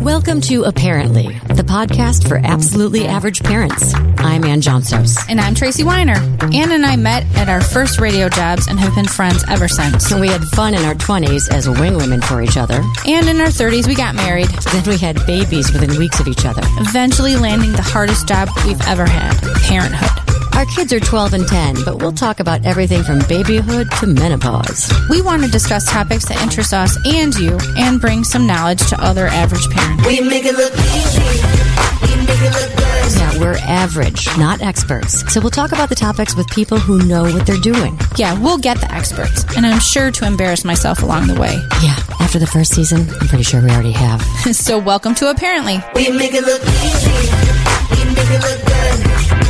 Welcome to Apparently, the podcast for absolutely average parents. I'm Anne Johnsos. And I'm Tracy Weiner. Anne and I met at our first radio jobs and have been friends ever since. We had fun in our 20s as wing women for each other. And in our 30s, we got married. Then we had babies within weeks of each other. Eventually landing the hardest job we've ever had parenthood. Our kids are 12 and 10, but we'll talk about everything from babyhood to menopause. We want to discuss topics that interest us and you and bring some knowledge to other average parents. We make it look easy. We make it look good. Yeah, we're average, not experts. So we'll talk about the topics with people who know what they're doing. Yeah, we'll get the experts, and I'm sure to embarrass myself along the way. Yeah, after the first season, I'm pretty sure we already have. so, welcome to Apparently. We make it look easy. We make it look good.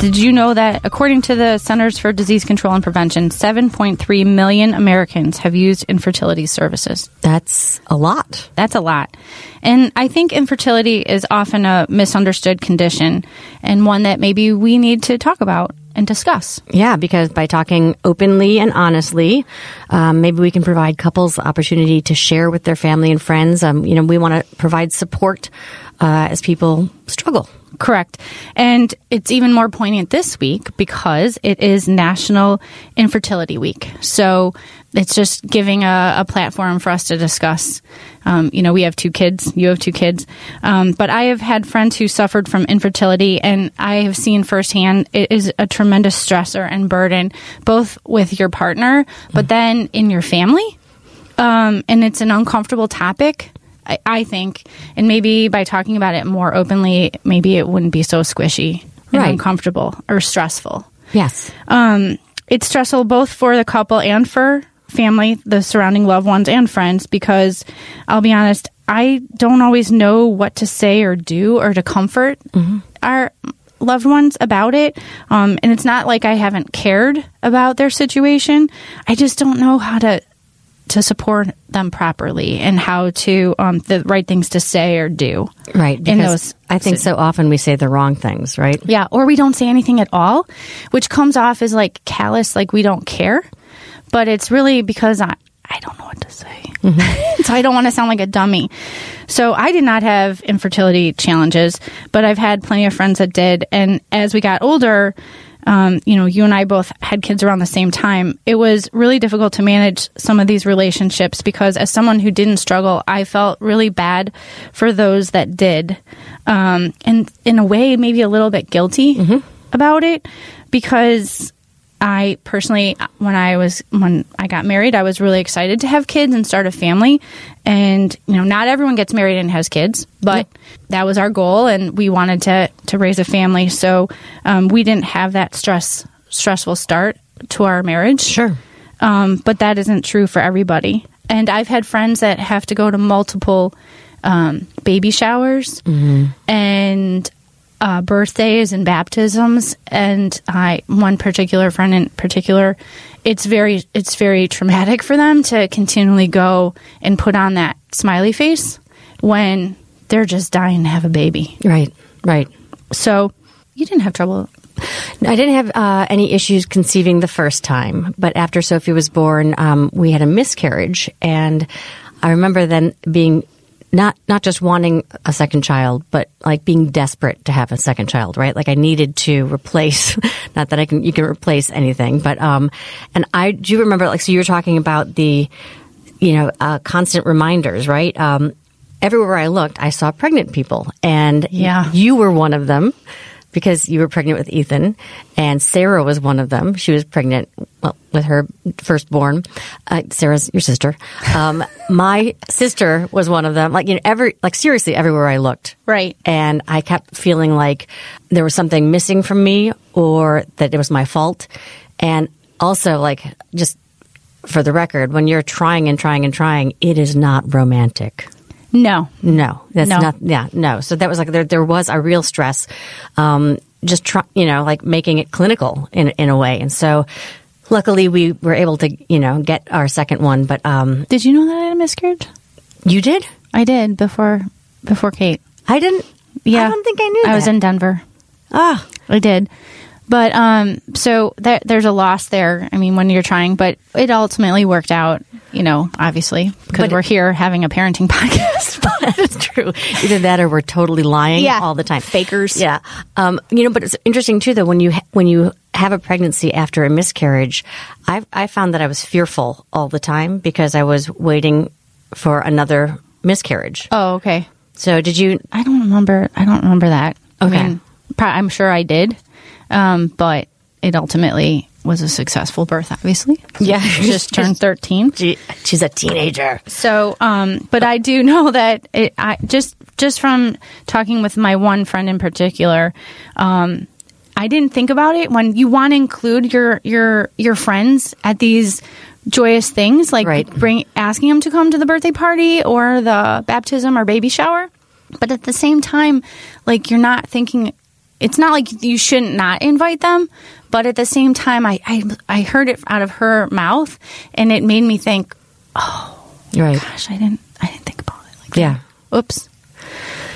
Did you know that according to the Centers for Disease Control and Prevention, 7.3 million Americans have used infertility services? That's a lot. That's a lot. And I think infertility is often a misunderstood condition and one that maybe we need to talk about and discuss. Yeah, because by talking openly and honestly, um, maybe we can provide couples the opportunity to share with their family and friends. Um, you know, we want to provide support uh, as people struggle. Correct. And it's even more poignant this week because it is National Infertility Week. So it's just giving a, a platform for us to discuss. Um, you know, we have two kids, you have two kids. Um, but I have had friends who suffered from infertility, and I have seen firsthand it is a tremendous stressor and burden, both with your partner, but then in your family. Um, and it's an uncomfortable topic. I, I think, and maybe by talking about it more openly, maybe it wouldn't be so squishy and Right. uncomfortable or stressful. Yes. Um, it's stressful both for the couple and for family, the surrounding loved ones and friends, because I'll be honest, I don't always know what to say or do or to comfort our loved ones about it. Um, and it's not like I haven't cared about their situation. I just don't know how to to support them properly and how to um, the right things to say or do. Right. in Because those I think so often we say the wrong things, right? yeah, or we don't say anything at all, which comes off as like callous, like we don't care. But it's really because I, I don't know what to say. so I don't want to sound like a dummy. So I did not have infertility challenges, but I've had plenty of friends that did. And as we got older, um, you know, you and I both had kids around the same time. It was really difficult to manage some of these relationships because, as someone who didn't struggle, I felt really bad for those that did. Um, and in a way, maybe a little bit guilty about it because I personally, when I was when I got married, I was really excited to have kids and start a family. And you know, not everyone gets married and has kids, but that was our goal, and we wanted to to raise a family. So um, we didn't have that stress stressful start to our marriage. Sure. Um, but that isn't true for everybody. And I've had friends that have to go to multiple um, baby showers and uh, birthdays and baptisms. And I, one particular friend in particular, it's very, it's very traumatic for them to continually go and put on that smiley face when they're just dying to have a baby. Right. Right. So you didn't have trouble. I didn't have uh, any issues conceiving the first time, but after Sophie was born, um, we had a miscarriage, and I remember then being not not just wanting a second child, but like being desperate to have a second child. Right? Like I needed to replace. Not that I can you can replace anything, but um, and I do remember like so you were talking about the you know, uh, constant reminders, right? Um, everywhere I looked, I saw pregnant people, and Yeah. you were one of them because you were pregnant with Ethan, and Sarah was one of them. She was pregnant well, with her firstborn. Uh, Sarah's your sister. Um, my sister was one of them. Like you know, every like seriously, everywhere I looked, Right. and I kept feeling like there was something missing from me or that it was my fault. And also, like, just for the record, when you're trying and trying and trying, it is not romantic. No. No, that's No. not. Yeah, no. So that was like there. There was a real stress. Um, just try, you know, like making it clinical in in a way. And so, Luckily, we were able to, you know, get our second one. But um, Did you know that I had a miscarriage? you did? I did before before Kate. I didn't. Yeah, I don't think I knew. I was in Denver. Ah, I did. But um, so there, there's a loss there. I mean, when you're trying, but it ultimately worked out. You know, obviously, because we're here having a parenting podcast. but it's true. Either that or we're totally lying Yeah. all the time. Fakers. Yeah. Um, you know, but it's interesting too though, when you ha- when you have a pregnancy after a miscarriage, I I found that I was fearful all the time because I was waiting for another miscarriage. oh, okay. So did you? I don't remember. I don't remember that. Okay. I mean, I'm sure I did, um, but it ultimately was a successful birth. Obviously, Yeah. just turned 13. She, she's a teenager. So, um, but I do know that it, I just just from talking with my one friend in particular, um, I didn't think about it when you want to include your your your friends at these joyous things, like Right. bring asking them to come to the birthday party or the baptism or baby shower. But at the same time, like you're not thinking. It's not like you shouldn't not invite them, but at the same time, I, I I heard it out of her mouth, and it made me think, oh, Right. gosh, I didn't I didn't think about it like Yeah. that. Oops.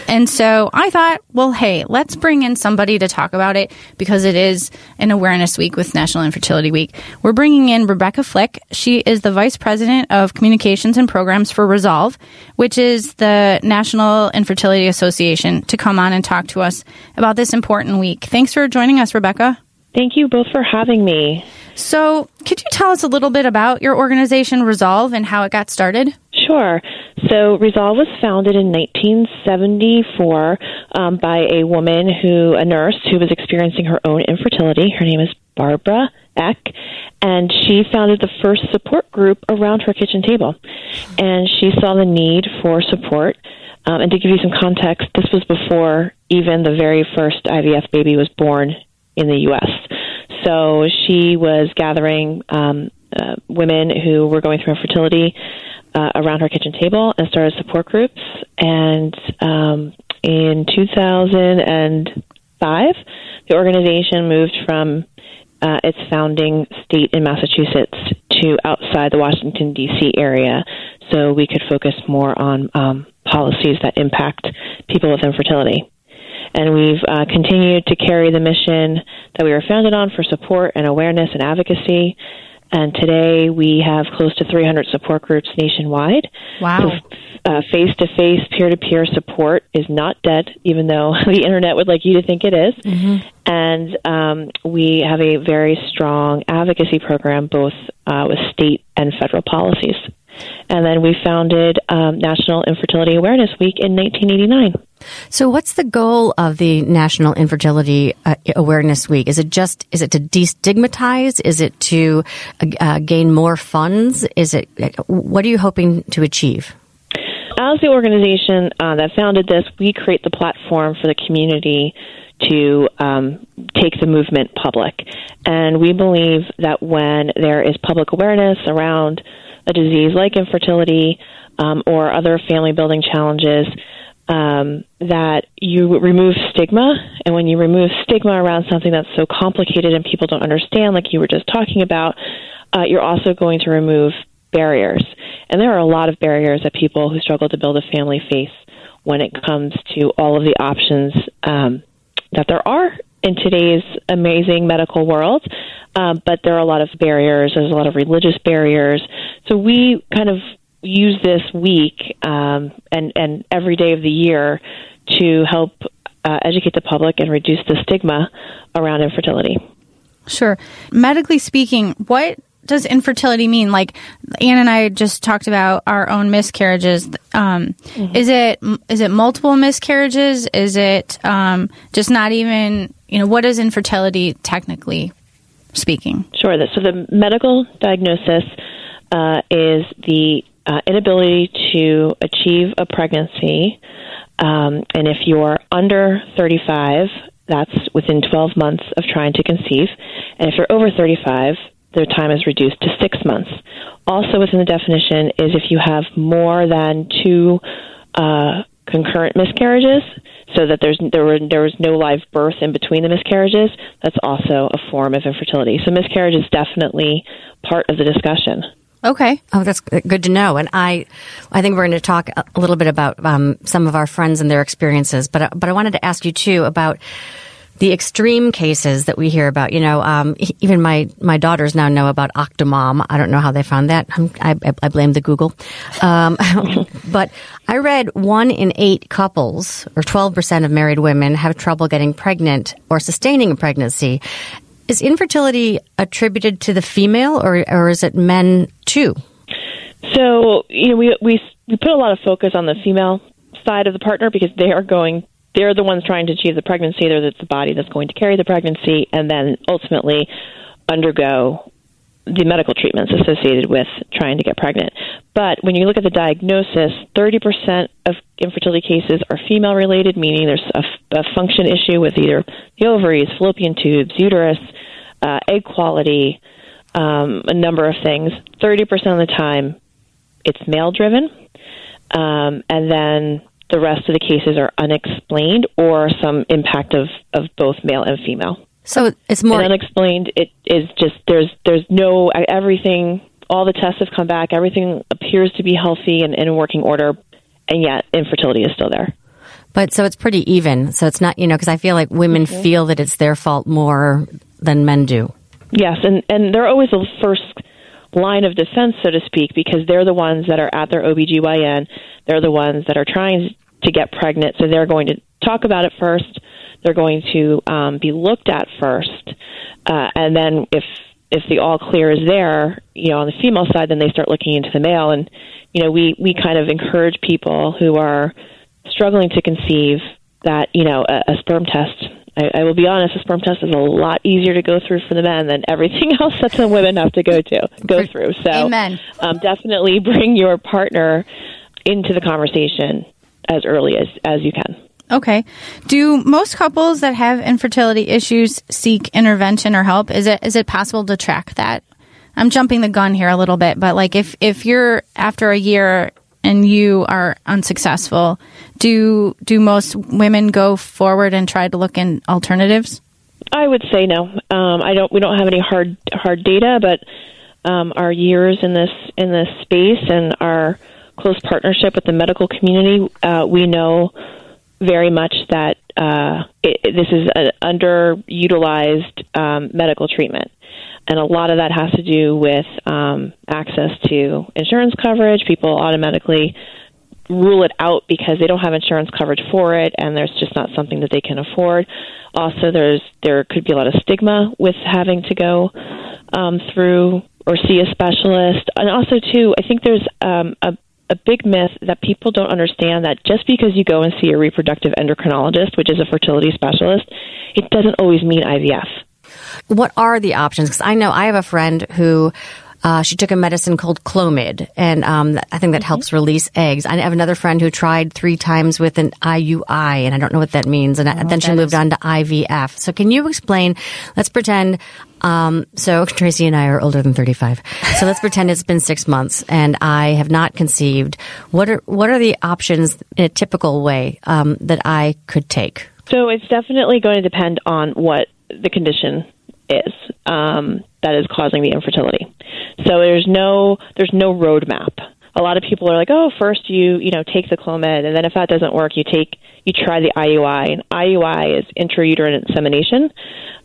And so I thought, well, hey, let's bring in somebody to talk about it because it is an awareness week with National Infertility Week. We're bringing in Rebecca Flick. She is the Vice President of Communications and Programs for Resolve, which is the National Infertility Association, to come on and talk to us about this important week. Thanks for joining us, Rebecca. Thank you both for having me. So, could you tell us a little bit about your organization, Resolve, and how it got started? Sure. So Resolve was founded in 1974 um, by a woman who, a nurse who was experiencing her own infertility. Her name is Barbara Eck, and she founded the first support group around her kitchen table. And she saw the need for support. Um, and to give you some context, this was before even the very first IVF baby was born in the U.S. So she was gathering um, uh, women who were going through infertility uh, around her kitchen table and started support groups. And um, in 2005, the organization moved from uh, its founding state in Massachusetts to outside the Washington, D.C. area so we could focus more on um, policies that impact people with infertility. And we've uh, continued to carry the mission that we were founded on for support and awareness and advocacy. And today we have close to 300 support groups nationwide. Wow. Face to face, peer to peer support is not dead, even though the internet would like you to think it is. And um, we have a very strong advocacy program, both uh, with state and federal policies. And then we founded um, National Infertility Awareness Week in 1989. So, what's the goal of the National Infertility uh, Awareness Week? Is it just is it to destigmatize? Is it to uh, gain more funds? Is it what are you hoping to achieve? As the organization uh, that founded this, we create the platform for the community to um, take the movement public. And we believe that when there is public awareness around a disease like infertility um, or other family building challenges, um, that you remove stigma. And when you remove stigma around something that's so complicated and people don't understand, like you were just talking about, uh, you're also going to remove barriers. And there are a lot of barriers that people who struggle to build a family face when it comes to all of the options um, that there are in today's amazing medical world. Uh, but there are a lot of barriers. There's a lot of religious barriers. So we kind of use this week um, and and every day of the year to help uh, educate the public and reduce the stigma around infertility. Sure. Medically speaking, what does infertility mean? Like Anne and I just talked about our own miscarriages. Um, Is it is it multiple miscarriages? Is it um, just not even? You know, what is infertility technically speaking? Sure. So the medical diagnosis uh, is the uh, inability to achieve a pregnancy, um, and if you're under 35, that's within 12 months of trying to conceive, and if you're over 35, the time is reduced to six months. Also, within the definition is if you have more than two uh, concurrent miscarriages, so that there's there were there was no live birth in between the miscarriages. That's also a form of infertility. So miscarriage is definitely part of the discussion. Okay. Oh, that's good to know. And I, I think we're going to talk a little bit about um, some of our friends and their experiences. But but I wanted to ask you too about the extreme cases that we hear about. You know, um, even my my daughters now know about Octomom. I don't know how they found that. I, I blame the Google. Um, but I read one in eight couples, or twelve percent of married women, have trouble getting pregnant or sustaining a pregnancy. Is infertility attributed to the female, or or is it men So you know, we we we put a lot of focus on the female side of the partner because they are going. They're the ones trying to achieve the pregnancy. They're the body that's going to carry the pregnancy, and then ultimately undergo the medical treatments associated with trying to get pregnant. But when you look at the diagnosis, 30% of infertility cases are female related, meaning there's a function issue with either the ovaries, fallopian tubes, uterus, uh, egg quality, um, a number of things. 30% of the time, it's male driven. Um, and then the rest of the cases are unexplained or some impact of, of both male and female So it's more. and unexplained it is just there's there's no everything all the tests have come back everything appears to be healthy and in working order and yet infertility is still there But so it's pretty even. So it's not, you know, because I feel like women feel that it's their fault more than men do. Yes and and they're always the first line of defense so to speak because they're the ones that are at their OBGYN they're the ones that are trying to get pregnant so they're going to talk about it first they're going to um, be looked at first uh, and then if if the all clear is there, you know, on the female side, then they start looking into the male. And, you know, we, we kind of encourage people who are struggling to conceive that, you know, a, a sperm test. I, I will be honest, a sperm test is a lot easier to go through for the men than everything else that the women have to go to go through. So, Amen. Um, definitely bring your partner into the conversation as early as as you can. Okay. Do most couples that have infertility issues seek intervention or help? Is it is it possible to track that? I'm jumping the gun here a little bit, but like if if you're after a year and you are unsuccessful, do do most women go forward and try to look in alternatives? I would say no. Um, I don't. We don't have any hard hard data, but um, our years in this in this space and our close partnership with the medical community, uh, we know very much that uh, it, this is an underutilized um, medical treatment. And a lot of that has to do with um, access to insurance coverage. People automatically rule it out because they don't have insurance coverage for it and there's just not something that they can afford. Also there's there could be a lot of stigma with having to go um, through or see a specialist. And also too, I think there's um, a a big myth that people don't understand that just because you go and see a reproductive endocrinologist, which is a fertility specialist, it doesn't always mean IVF. What are the options? Because I know I have a friend who uh, she took a medicine called Clomid, and um, I think that helps release eggs. I have another friend who tried three times with an IUI, and I don't know what that means. And I, then she moved is. on to IVF. So can you explain? Let's pretend. Um, so Tracy and I are older than thirty-five. So let's pretend it's been six months and I have not conceived. What are what are the options in a typical way um, that I could take? So it's definitely going to depend on what the condition is um, that is causing the infertility. So there's no there's no roadmap. A lot of people are like, oh, first you you know take the Clomid, and then if that doesn't work, you take you try the IUI. And IUI is intrauterine insemination,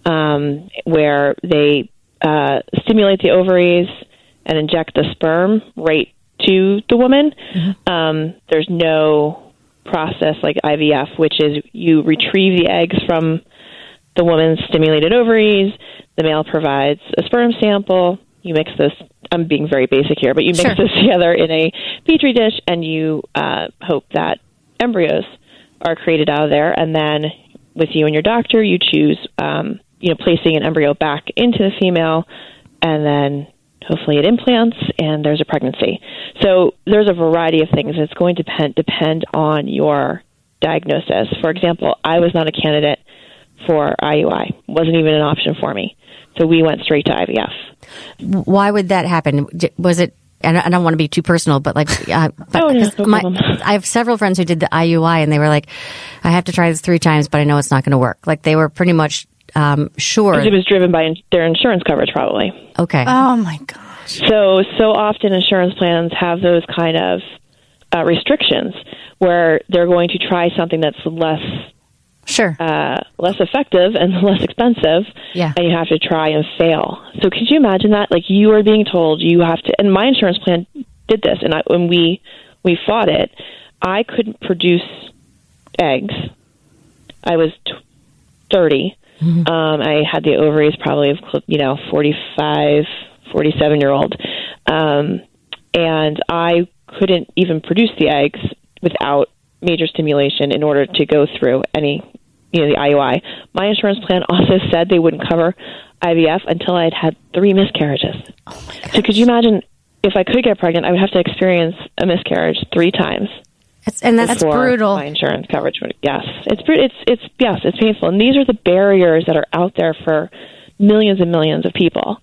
um, where they uh, stimulate the ovaries and inject the sperm right to the woman. Um, there's no process like IVF, which is you retrieve the eggs from the woman's stimulated ovaries. The male provides a sperm sample. You mix this. I'm being very basic here, but you mix Sure. this together in a petri dish, and you uh, hope that embryos are created out of there. And then, with you and your doctor, you choose, um, you know, placing an embryo back into the female, and then hopefully it implants, and there's a pregnancy. So there's a variety of things. It's going to depend depend on your diagnosis. For example, I was not a candidate for IUI. wasn't even an option for me. So we went straight to IVF. Why would that happen? Was it and I don't want to be too personal, but like, uh, but Oh, no, 'cause no my. I have several friends who did the IUI and they were like, I have to try this three times, but I know it's not going to work. Like they were pretty much um, sure. It was driven by their insurance coverage, probably. Okay. Oh my gosh. So, so often insurance plans have those kind of uh, restrictions where they're going to try something that's less Sure. uh, less effective and less expensive, Yeah. and you have to try and fail. So, could you imagine that? Like you are being told you have to, and my insurance plan did this, and I, when we we fought it, I couldn't produce eggs. I was t- 30. Um, I had the ovaries probably of cl- you know 45, 47 year old, um, and I couldn't even produce the eggs without major stimulation in order to go through any you know the IUI. My insurance plan also said they wouldn't cover IVF until I'd had three miscarriages. so could you imagine if I could get pregnant, I would have to experience a miscarriage three times It's, and that's, brutal. My insurance coverage would yes, it's it's it's yes, it's painful, and these are the barriers that are out there for millions and millions of people.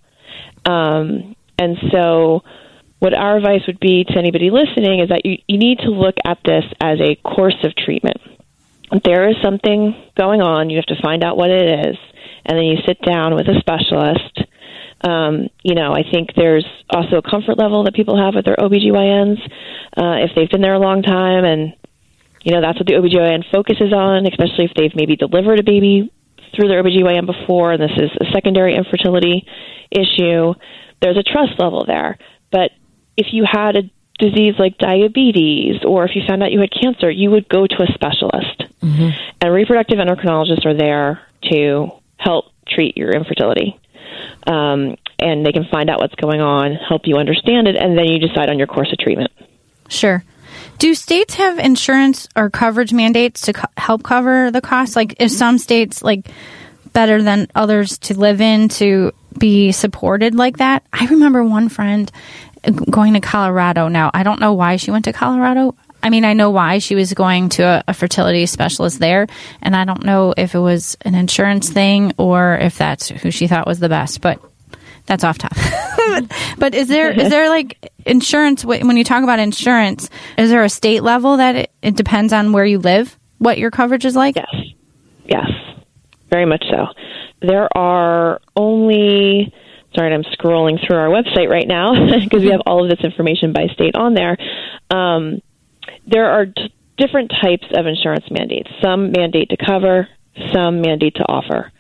Um, and so, what our advice would be to anybody listening is that you, you need to look at this as a course of treatment. There is something going on. You have to find out what it is, and then you sit down with a specialist. Um, you know, I think there's also a comfort level that people have with their OBGYNs uh, if they've been there a long time and you know that's what the OBGYN focuses on, especially if they've maybe delivered a baby through their OBGYN before and this is a secondary infertility issue. There's a trust level there. But if you had a disease like diabetes or if you found out you had cancer, you would go to a specialist. And reproductive endocrinologists are there to help treat your infertility. Um, and they can find out what's going on, help you understand it, and then you decide on your course of treatment. Sure. Do states have insurance or coverage mandates to co- help cover the cost? Like, is some states like better than others to live in to be supported like that? I remember one friend going to Colorado. Now, I don't know why she went to Colorado. I mean, I know why she was going to a, a fertility specialist there, and I don't know if it was an insurance thing or if that's who she thought was the best. But that's off topic. but is there is there like insurance when you talk about insurance? Is there a state level that it, it depends on where you live? What your coverage is like? Yes. Yes. Very much so. There are only sorry, I'm scrolling through our website right now because we have all of this information by state on there. Um, there are t- different types of insurance mandates. Some mandate to cover, some mandate to offer.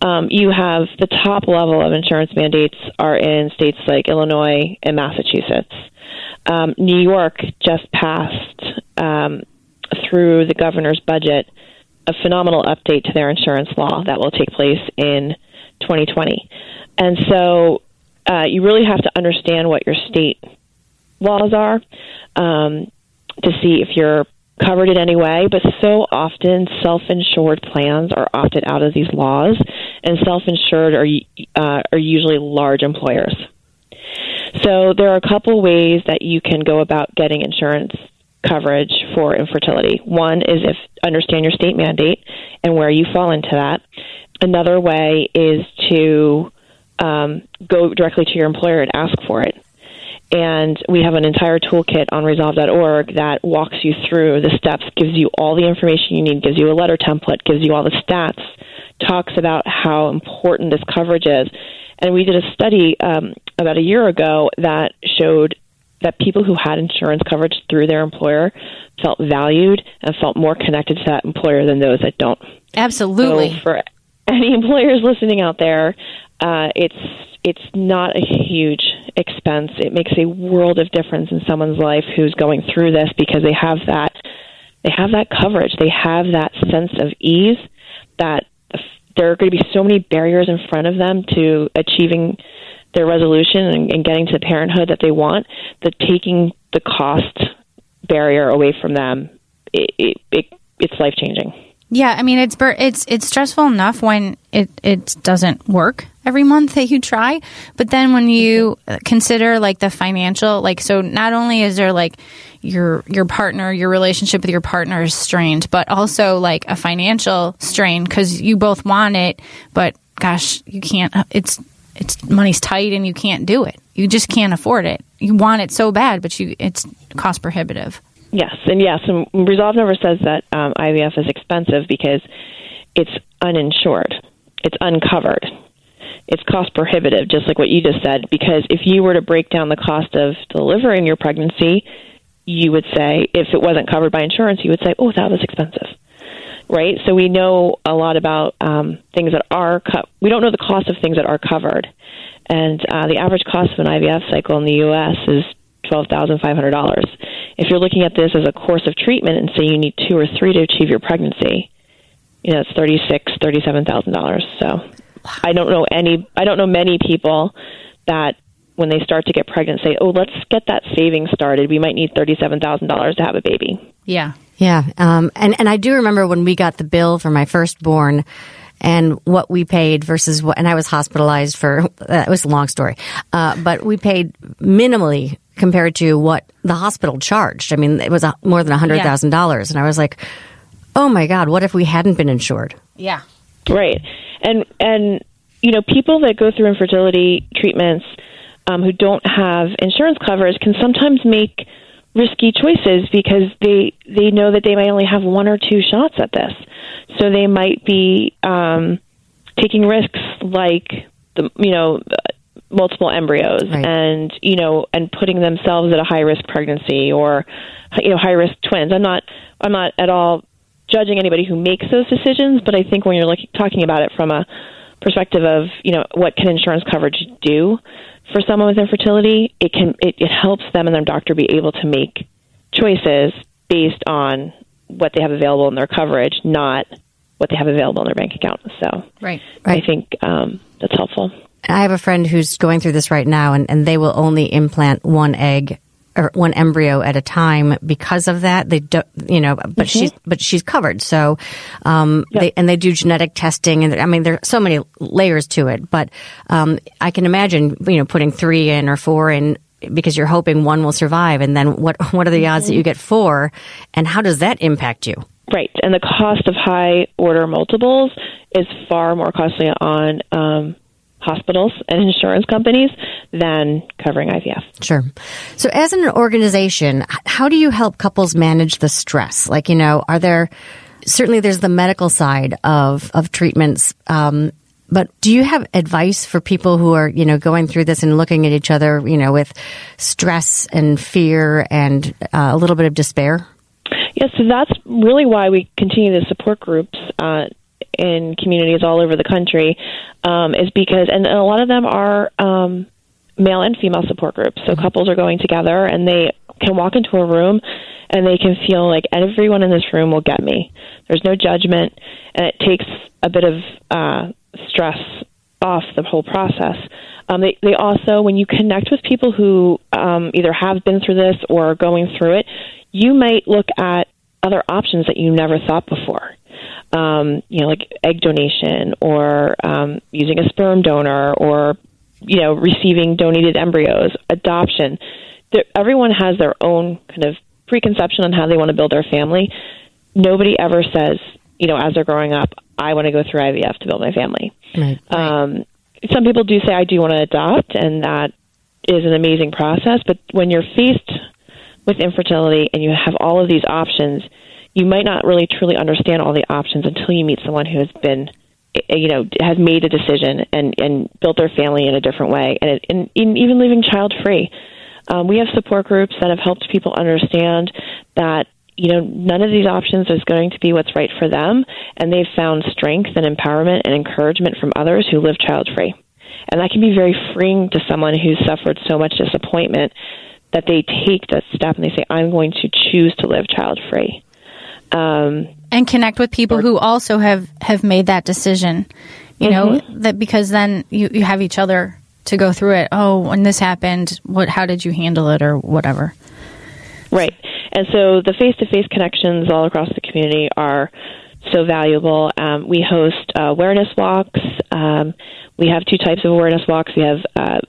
Um, you have the top level of insurance mandates are in states like Illinois and Massachusetts. Um, New York just passed um, through the governor's budget a phenomenal update to their insurance law that will take place in 2020. And so uh, you really have to understand what your state laws are um, to see if you're covered in any way. But so often, self-insured plans are opted out of these laws, and self-insured are uh, are usually large employers. So there are a couple ways that you can go about getting insurance coverage for infertility. One is if understand your state mandate and where you fall into that. Another way is to um, go directly to your employer and ask for it. And we have an entire toolkit on resolve.org that walks you through the steps, gives you all the information you need, gives you a letter template, gives you all the stats, talks about how important this coverage is. And we did a study um, about a year ago that showed that people who had insurance coverage through their employer felt valued and felt more connected to that employer than those that don't. Absolutely. So for any employers listening out there, uh, it's it's not a huge expense. It makes a world of difference in someone's life who's going through this because they have that they have that coverage. They have that sense of ease that there are going to be so many barriers in front of them to achieving their resolution and, and getting to the parenthood that they want. That taking the cost barrier away from them, it, it, it it's life changing. Yeah, I mean it's it's it's stressful enough when it it doesn't work every month that you try, but then when you consider like the financial like so not only is there like your your partner, your relationship with your partner is strained, but also like a financial strain cuz you both want it, but gosh, you can't it's it's money's tight and you can't do it. you just can't afford it. You want it so bad, but you it's cost prohibitive. Yes, and yes, and Resolve never says that um, IVF is expensive because it's uninsured, it's uncovered, it's cost prohibitive, just like what you just said. Because if you were to break down the cost of delivering your pregnancy, you would say, if it wasn't covered by insurance, you would say, oh, that was expensive. Right? So we know a lot about um, things that are, co- we don't know the cost of things that are covered. And uh, the average cost of an IVF cycle in the U.S. is $12,500. If you're looking at this as a course of treatment and say you need two or three to achieve your pregnancy, you know, it's thirty-six, thirty-seven thousand dollars. So I don't know any, I don't know many people that when they start to get pregnant say, "Oh, let's get that savings started. We might need thirty-seven thousand dollars to have a baby." Yeah. Yeah, um, and and I do remember when we got the bill for my firstborn, and what we paid versus what, and I was hospitalized for. Uh, it was a long story, uh, but we paid minimally compared to what the hospital charged. I mean, it was more than a hundred thousand dollars, and I was like, "Oh my god, what if we hadn't been insured?" Yeah. Right. And and you know, people that go through infertility treatments um, who don't have insurance coverage can sometimes make risky choices because they they know that they might only have one or two shots at this. So they might be um, taking risks like the you know multiple embryos Right. and you know and putting themselves at a high risk pregnancy or you know high risk twins. I'm not I'm not at all judging anybody who makes those decisions, but I think when you're looking, talking about it from a perspective of you know what can insurance coverage do for someone with infertility, it can it, it helps them and their doctor be able to make choices based on what they have available in their coverage, not what they have available in their bank account. So Right. Right. I think um, that's helpful. I have a friend who's going through this right now, and, and they will only implant one egg or one embryo at a time because of that. They don't, you know, but she's but she's covered. So, um, they and they do genetic testing, and I mean, there are so many layers to it. But um, I can imagine, you know, putting three in or four in because you're hoping one will survive, and then what what are the odds that you get four, and how does that impact you? Right, and the cost of high order multiples is far more costly on um, hospitals and insurance companies than covering IVF. Sure. So, as an organization, how do you help couples manage the stress? Like, you know, are there certainly there's the medical side of of treatments, um, but do you have advice for people who are you know going through this and looking at each other, you know, with stress and fear and uh, a little bit of despair? Yes, so that's really why we continue to support groups uh, in communities all over the country, um, is because, and a lot of them are um, male and female support groups. So couples are going together and they can walk into a room and they can feel like everyone in this room will get me. There's no judgment, and it takes a bit of uh, stress off the whole process. Um, they, they also, when you connect with people who um, either have been through this or are going through it, you might look at other options that you never thought before. Um, you know, like egg donation or um, using a sperm donor or, you know, receiving donated embryos, adoption. There, everyone has their own kind of preconception on how they want to build their family. Nobody ever says, you know, as they're growing up, I want to go through IVF to build my family. Right. Um, some people do say I do want to adopt, and that is an amazing process. But when you're faced with infertility and you have all of these options, you might not really truly understand all the options until you meet someone who has been, eh, you know, has made a decision and and built their family in a different way, and, it, and even living child free. Um, we have support groups that have helped people understand that you know none of these options is going to be what's right for them, and they've found strength and empowerment and encouragement from others who live child free, and that can be very freeing to someone who's suffered so much disappointment that they take that step and they say, "I'm going to choose to live child free." Um, and connect with people who also have have made that decision you know that because then you, you have each other to go through it oh when this happened what how did you handle it or whatever Right. And so the face to face connections all across the community are so valuable. Um, we host uh, awareness walks. Um, we have two types of awareness walks. We have uh,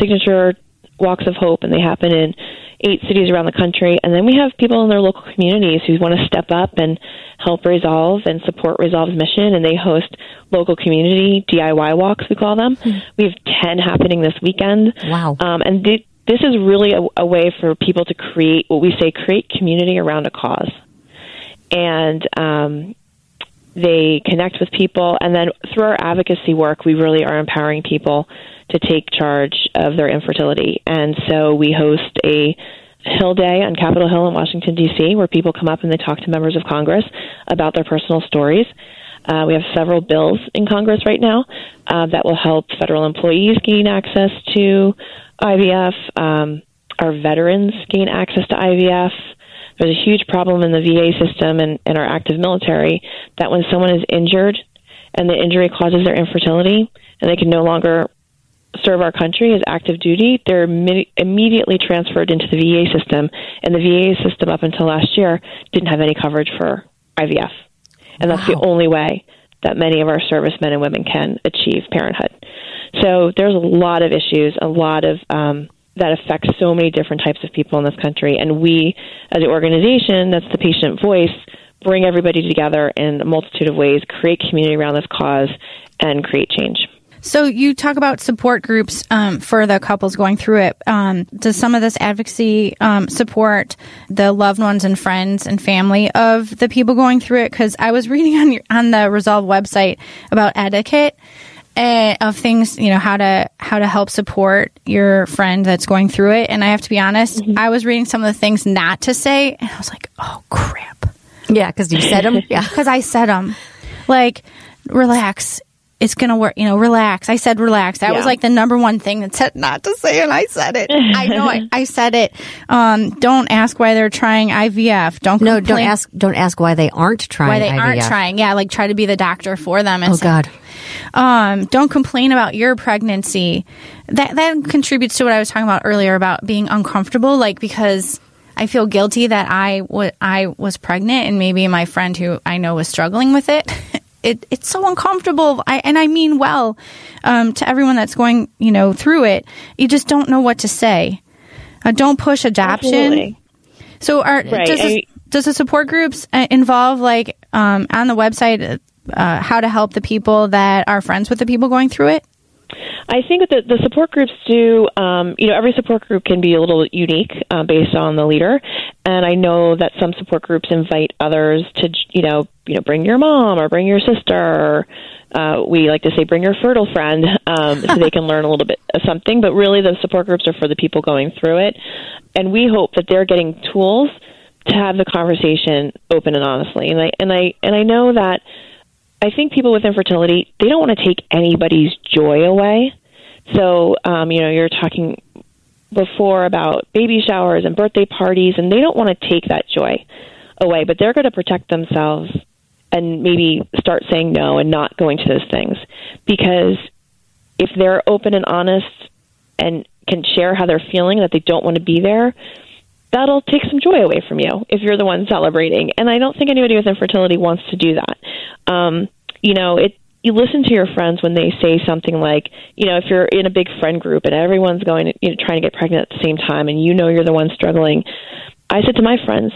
signature walks of hope, and they happen in eight cities around the country, and then we have people in their local communities who want to step up and help Resolve and support Resolve's mission, and they host local community DIY walks, we call them. We have 10 happening this weekend. Wow. Um, and th- this is really a, a way for people to create what we say create community around a cause. And um, they connect with people, and then through our advocacy work, we really are empowering people to take charge of their infertility. And so we host a Hill Day on Capitol Hill in Washington, D.C., where people come up and they talk to members of Congress about their personal stories. Uh, we have several bills in Congress right now uh, that will help federal employees gain access to IVF, um, our veterans gain access to IVF. There's a huge problem in the VA system and, and our active military that when someone is injured and the injury causes their infertility and they can no longer serve our country as active duty, they're imme- immediately transferred into the VA system. And the VA system, up until last year, didn't have any coverage for IVF. And that's the only way that many of our servicemen and women can achieve parenthood. So there's a lot of issues, a lot of um, that affects so many different types of people in this country. And we, as an organization that's the patient voice, bring everybody together in a multitude of ways, create community around this cause, and create change. So you talk about support groups um, for the couples going through it. Um, does some of this advocacy um, support the loved ones and friends and family of the people going through it? Because I was reading on your, on the Resolve website about etiquette uh, of things, you know, how to how to help support your friend that's going through it. And I have to be honest, I was reading some of the things not to say, and I was like, oh crap Yeah, because you said them. Yeah. because I said them. Like, relax. It's gonna work. You know, relax. I said relax. That was like the number one thing that said not to say, and I said it. I know I, I said it. Um, don't ask why they're trying IVF. Don't No, don't ask. Don't ask why they aren't trying. why they aren't trying. Yeah, like try to be the doctor for them. And Oh say, God. um, don't complain about your pregnancy. That that contributes to what I was talking about earlier about being uncomfortable. Like because I feel guilty that I I was pregnant, and maybe my friend who I know was struggling with it. It, it's so uncomfortable, I, and I mean well um, to everyone that's going, you know, through it. You just don't know what to say. Uh, don't push adoption. Absolutely. So, are Right, does, the, does the support groups uh, involve like um, on the website uh, how to help the people that are friends with the people going through it? I think that the, support groups do, um, you know, every support group can be a little unique uh, based on the leader. And I know that some support groups invite others to, you know, you know, bring your mom or bring your sister. Or, uh, we like to say, bring your fertile friend, um, so they can learn a little bit of something. But really, the support groups are for the people going through it, and we hope that they're getting tools to have the conversation open and honestly. And I and I and I know that I think people with infertility they don't want to take anybody's joy away. So um, you know, you're talking before about baby showers and birthday parties, and they don't want to take that joy away, but they're going to protect themselves and maybe start saying no and not going to those things. Because if they're open and honest and can share how they're feeling that they don't want to be there that'll take some joy away from you if you're the one celebrating. And i don't think anybody with infertility wants to do that. Um you know it you listen to your friends when they say something like you know if you're in a big friend group and everyone's going to, you know trying to get pregnant at the same time and you know you're the one struggling i said to my friends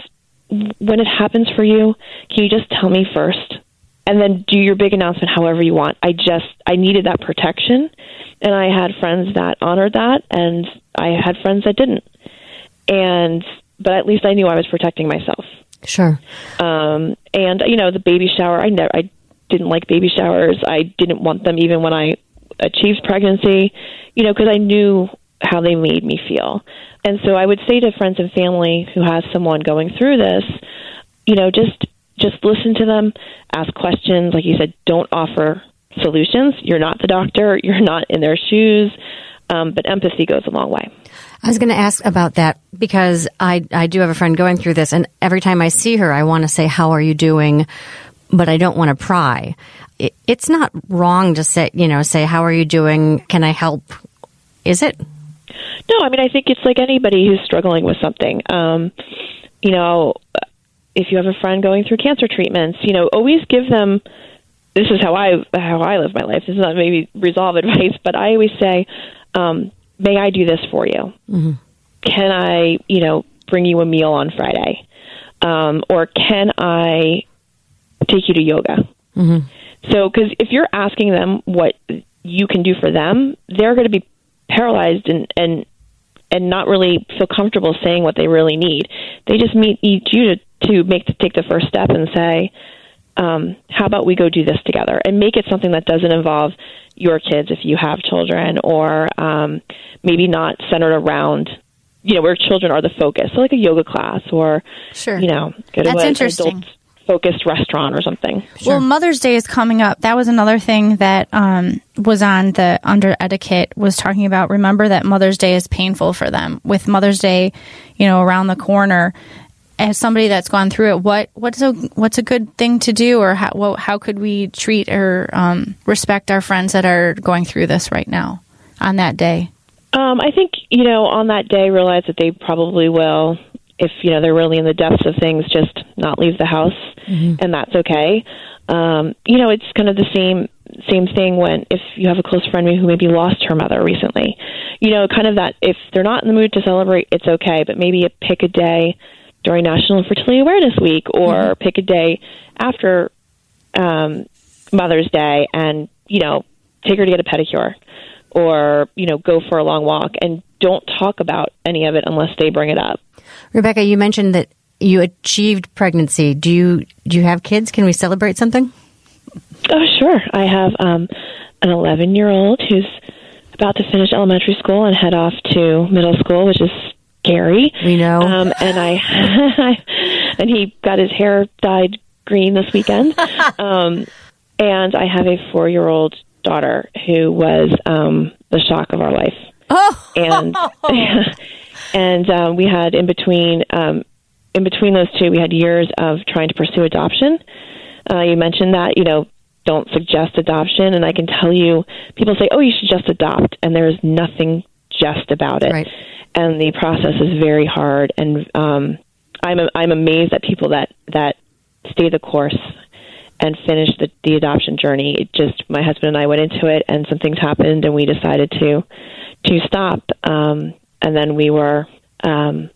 when it happens for you, can you just tell me first? And then do your big announcement however you want. I just I needed that protection and I had friends that honored that and I had friends that didn't. And but at least I knew I was protecting myself. Sure. Um and you know, the baby shower, I never I didn't like baby showers. I didn't want them even when I achieved pregnancy, you know, because I knew how they made me feel. And so I would say to friends and family who has someone going through this, you know, just just listen to them, ask questions, like you said, don't offer solutions. You're not the doctor, you're not in their shoes. Um, but empathy goes a long way. I was going to ask about that because I I do have a friend going through this, and every time I see her, I want to say, "How are you doing?" But I don't want to pry. It, it's not wrong to say, you know, say, "How are you doing? Can I help?" Is it? No, I mean I think it's like anybody who's struggling with something. Um, you know, if you have a friend going through cancer treatments, you know, always give them. This is how I how I live my life. This is not maybe resolve advice, but I always say, um, "May I do this for you?" can I, you know, bring you a meal on Friday? Um, or can I take you to yoga? So, because if you're asking them what you can do for them, they're going to be paralyzed and and and not really feel comfortable saying what they really need. They just need need you to to make the, take the first step and say, um, "How about we go do this together?" and make it something that doesn't involve your kids if you have children, or um, maybe not centered around. You know where children are the focus, so like a yoga class, or Sure. you know, go to That's a- interesting. adult focused restaurant or something. Well, Mother's Day is coming up. That was another thing that um, was on the under etiquette was talking about. Remember that Mother's Day is painful for them. With Mother's Day, you know, around the corner. As somebody that's gone through it, what what's a what's a good thing to do, or how well, how could we treat or um, respect our friends that are going through this right now on that day? Um, I think you know on that day realize that they probably will, if you know they're really in the depths of things, just not leave the house, and that's okay. Um, you know, it's kind of the same same thing when if you have a close friend who maybe lost her mother recently. You know, kind of that if they're not in the mood to celebrate, it's okay, but maybe pick a day during National Infertility Awareness Week, or pick a day after um, Mother's Day, and you know, take her to get a pedicure or you know go for a long walk and don't talk about any of it unless they bring it up Rebecca, you mentioned that you achieved pregnancy. Do you do you have kids? Can we celebrate something? oh sure i have um an 11 year old who's about to finish elementary school and head off to middle school which is scary We know. um and i and he got his hair dyed green this weekend um and i have a four year old daughter who was um the shock of our life and and um, we had in between um, in between those two, we had years of trying to pursue adoption. Uh, you mentioned that you know don't suggest adoption, and I can tell you, people say, "Oh, you should just adopt," and there is nothing just about it. Right. And the process is very hard, and um, I'm I'm amazed at people that that stay the course and finish the, the adoption journey. It just my husband and I went into it, and some things happened, and we decided to to stop. Um, and then we were um,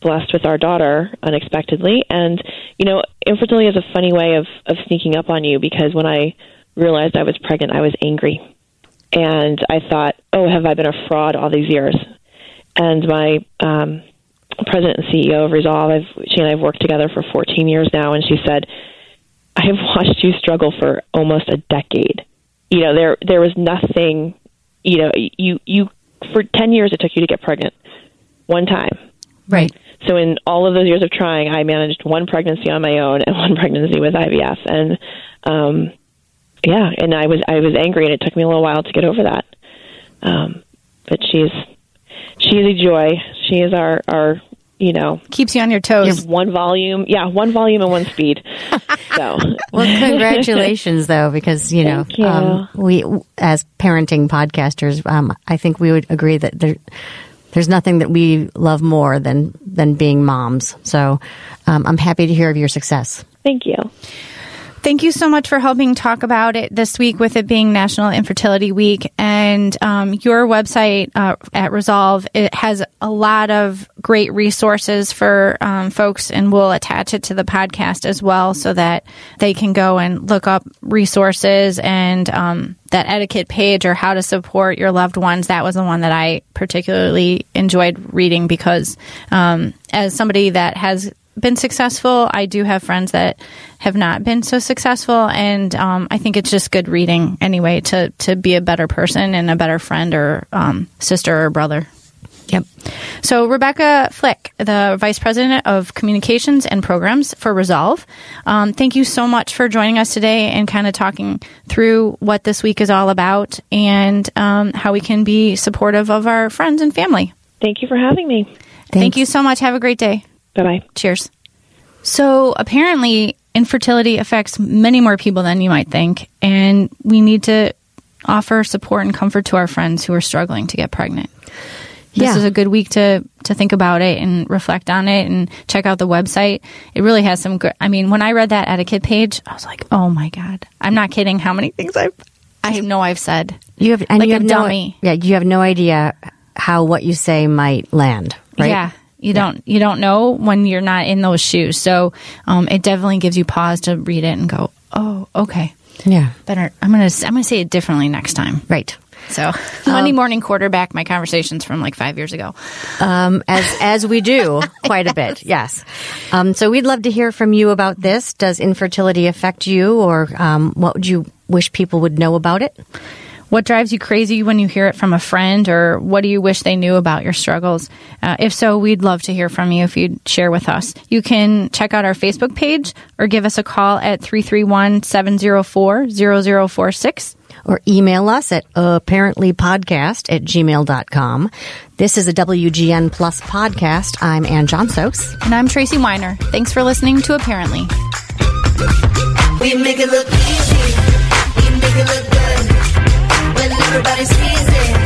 blessed with our daughter unexpectedly. And you know, infertility is a funny way of of sneaking up on you because when I realized I was pregnant, I was angry, and I thought, "Oh, have I been a fraud all these years?" And my um, president and CEO of Resolve, I've, she and I have worked together for 14 years now, and she said, "I have watched you struggle for almost a decade. You know, there there was nothing. You know, you you for 10 years it took you to get pregnant one time. Right. So in all of those years of trying, I managed one pregnancy on my own and one pregnancy with IVF, and um, yeah, and I was I was angry, and it took me a little while to get over that. Um, but she's she's a joy. She is our our you know Keeps you on your toes. one volume, yeah, one volume and one speed. so Well, congratulations, though, because you know you. Um, we, as parenting podcasters, um, I think we would agree that there, there's nothing that we love more than than being moms. So um, I'm happy to hear of your success. thank you. Thank you so much for helping talk about it this week with it being National Infertility Week. And um, your website uh, at Resolve, it has a lot of great resources for um, folks, and we'll attach it to the podcast as well so that they can go and look up resources and um, that etiquette page or how to support your loved ones. That was the one that I particularly enjoyed reading because um, as somebody that has been successful. I do have friends that have not been so successful, and um, I think it's just good reading anyway to to be a better person and a better friend or um, sister or brother. Yep. So, Rebecca Flick, the Vice President of Communications and Programs for Resolve, um, thank you so much for joining us today and kind of talking through what this week is all about and um, how we can be supportive of our friends and family. Thank you for having me. Thank you so much. Have a great day. Bye bye. Cheers. So apparently, infertility affects many more people than you might think, and we need to offer support and comfort to our friends who are struggling to get pregnant. This Yeah. is a good week to to think about it and reflect on it and check out the website. It really has some good. I mean, when I read that etiquette page, I was like, "Oh my god!" I'm not kidding. How many things I've I know I've said. You have and Like you a have dummy. No, yeah, you have no idea how what you say might land. right? Yeah. You don't you don't know when you're not in those shoes. So um, it definitely gives you pause to read it and go, oh, okay, Yeah. better. I'm gonna I'm gonna say it differently next time. Right. So Monday morning quarterback my conversations from like five years ago. um, as as we do quite a bit. Yes. Um, so we'd love to hear from you about this. Does infertility affect you, or um, what would you wish people would know about it? What drives you crazy when you hear it from a friend, or what do you wish they knew about your struggles? Uh, if so, we'd love to hear from you if you'd share with us. You can check out our Facebook page or give us a call at 331 704 0046. Or email us at uhparentlypodcast at gmail.com. This is a WGN Plus podcast. I'm Anne Johnsos. And I'm Tracy Weiner. Thanks for listening to uh-PARENT-ly. We make it look easy. We make it look everybody sees it.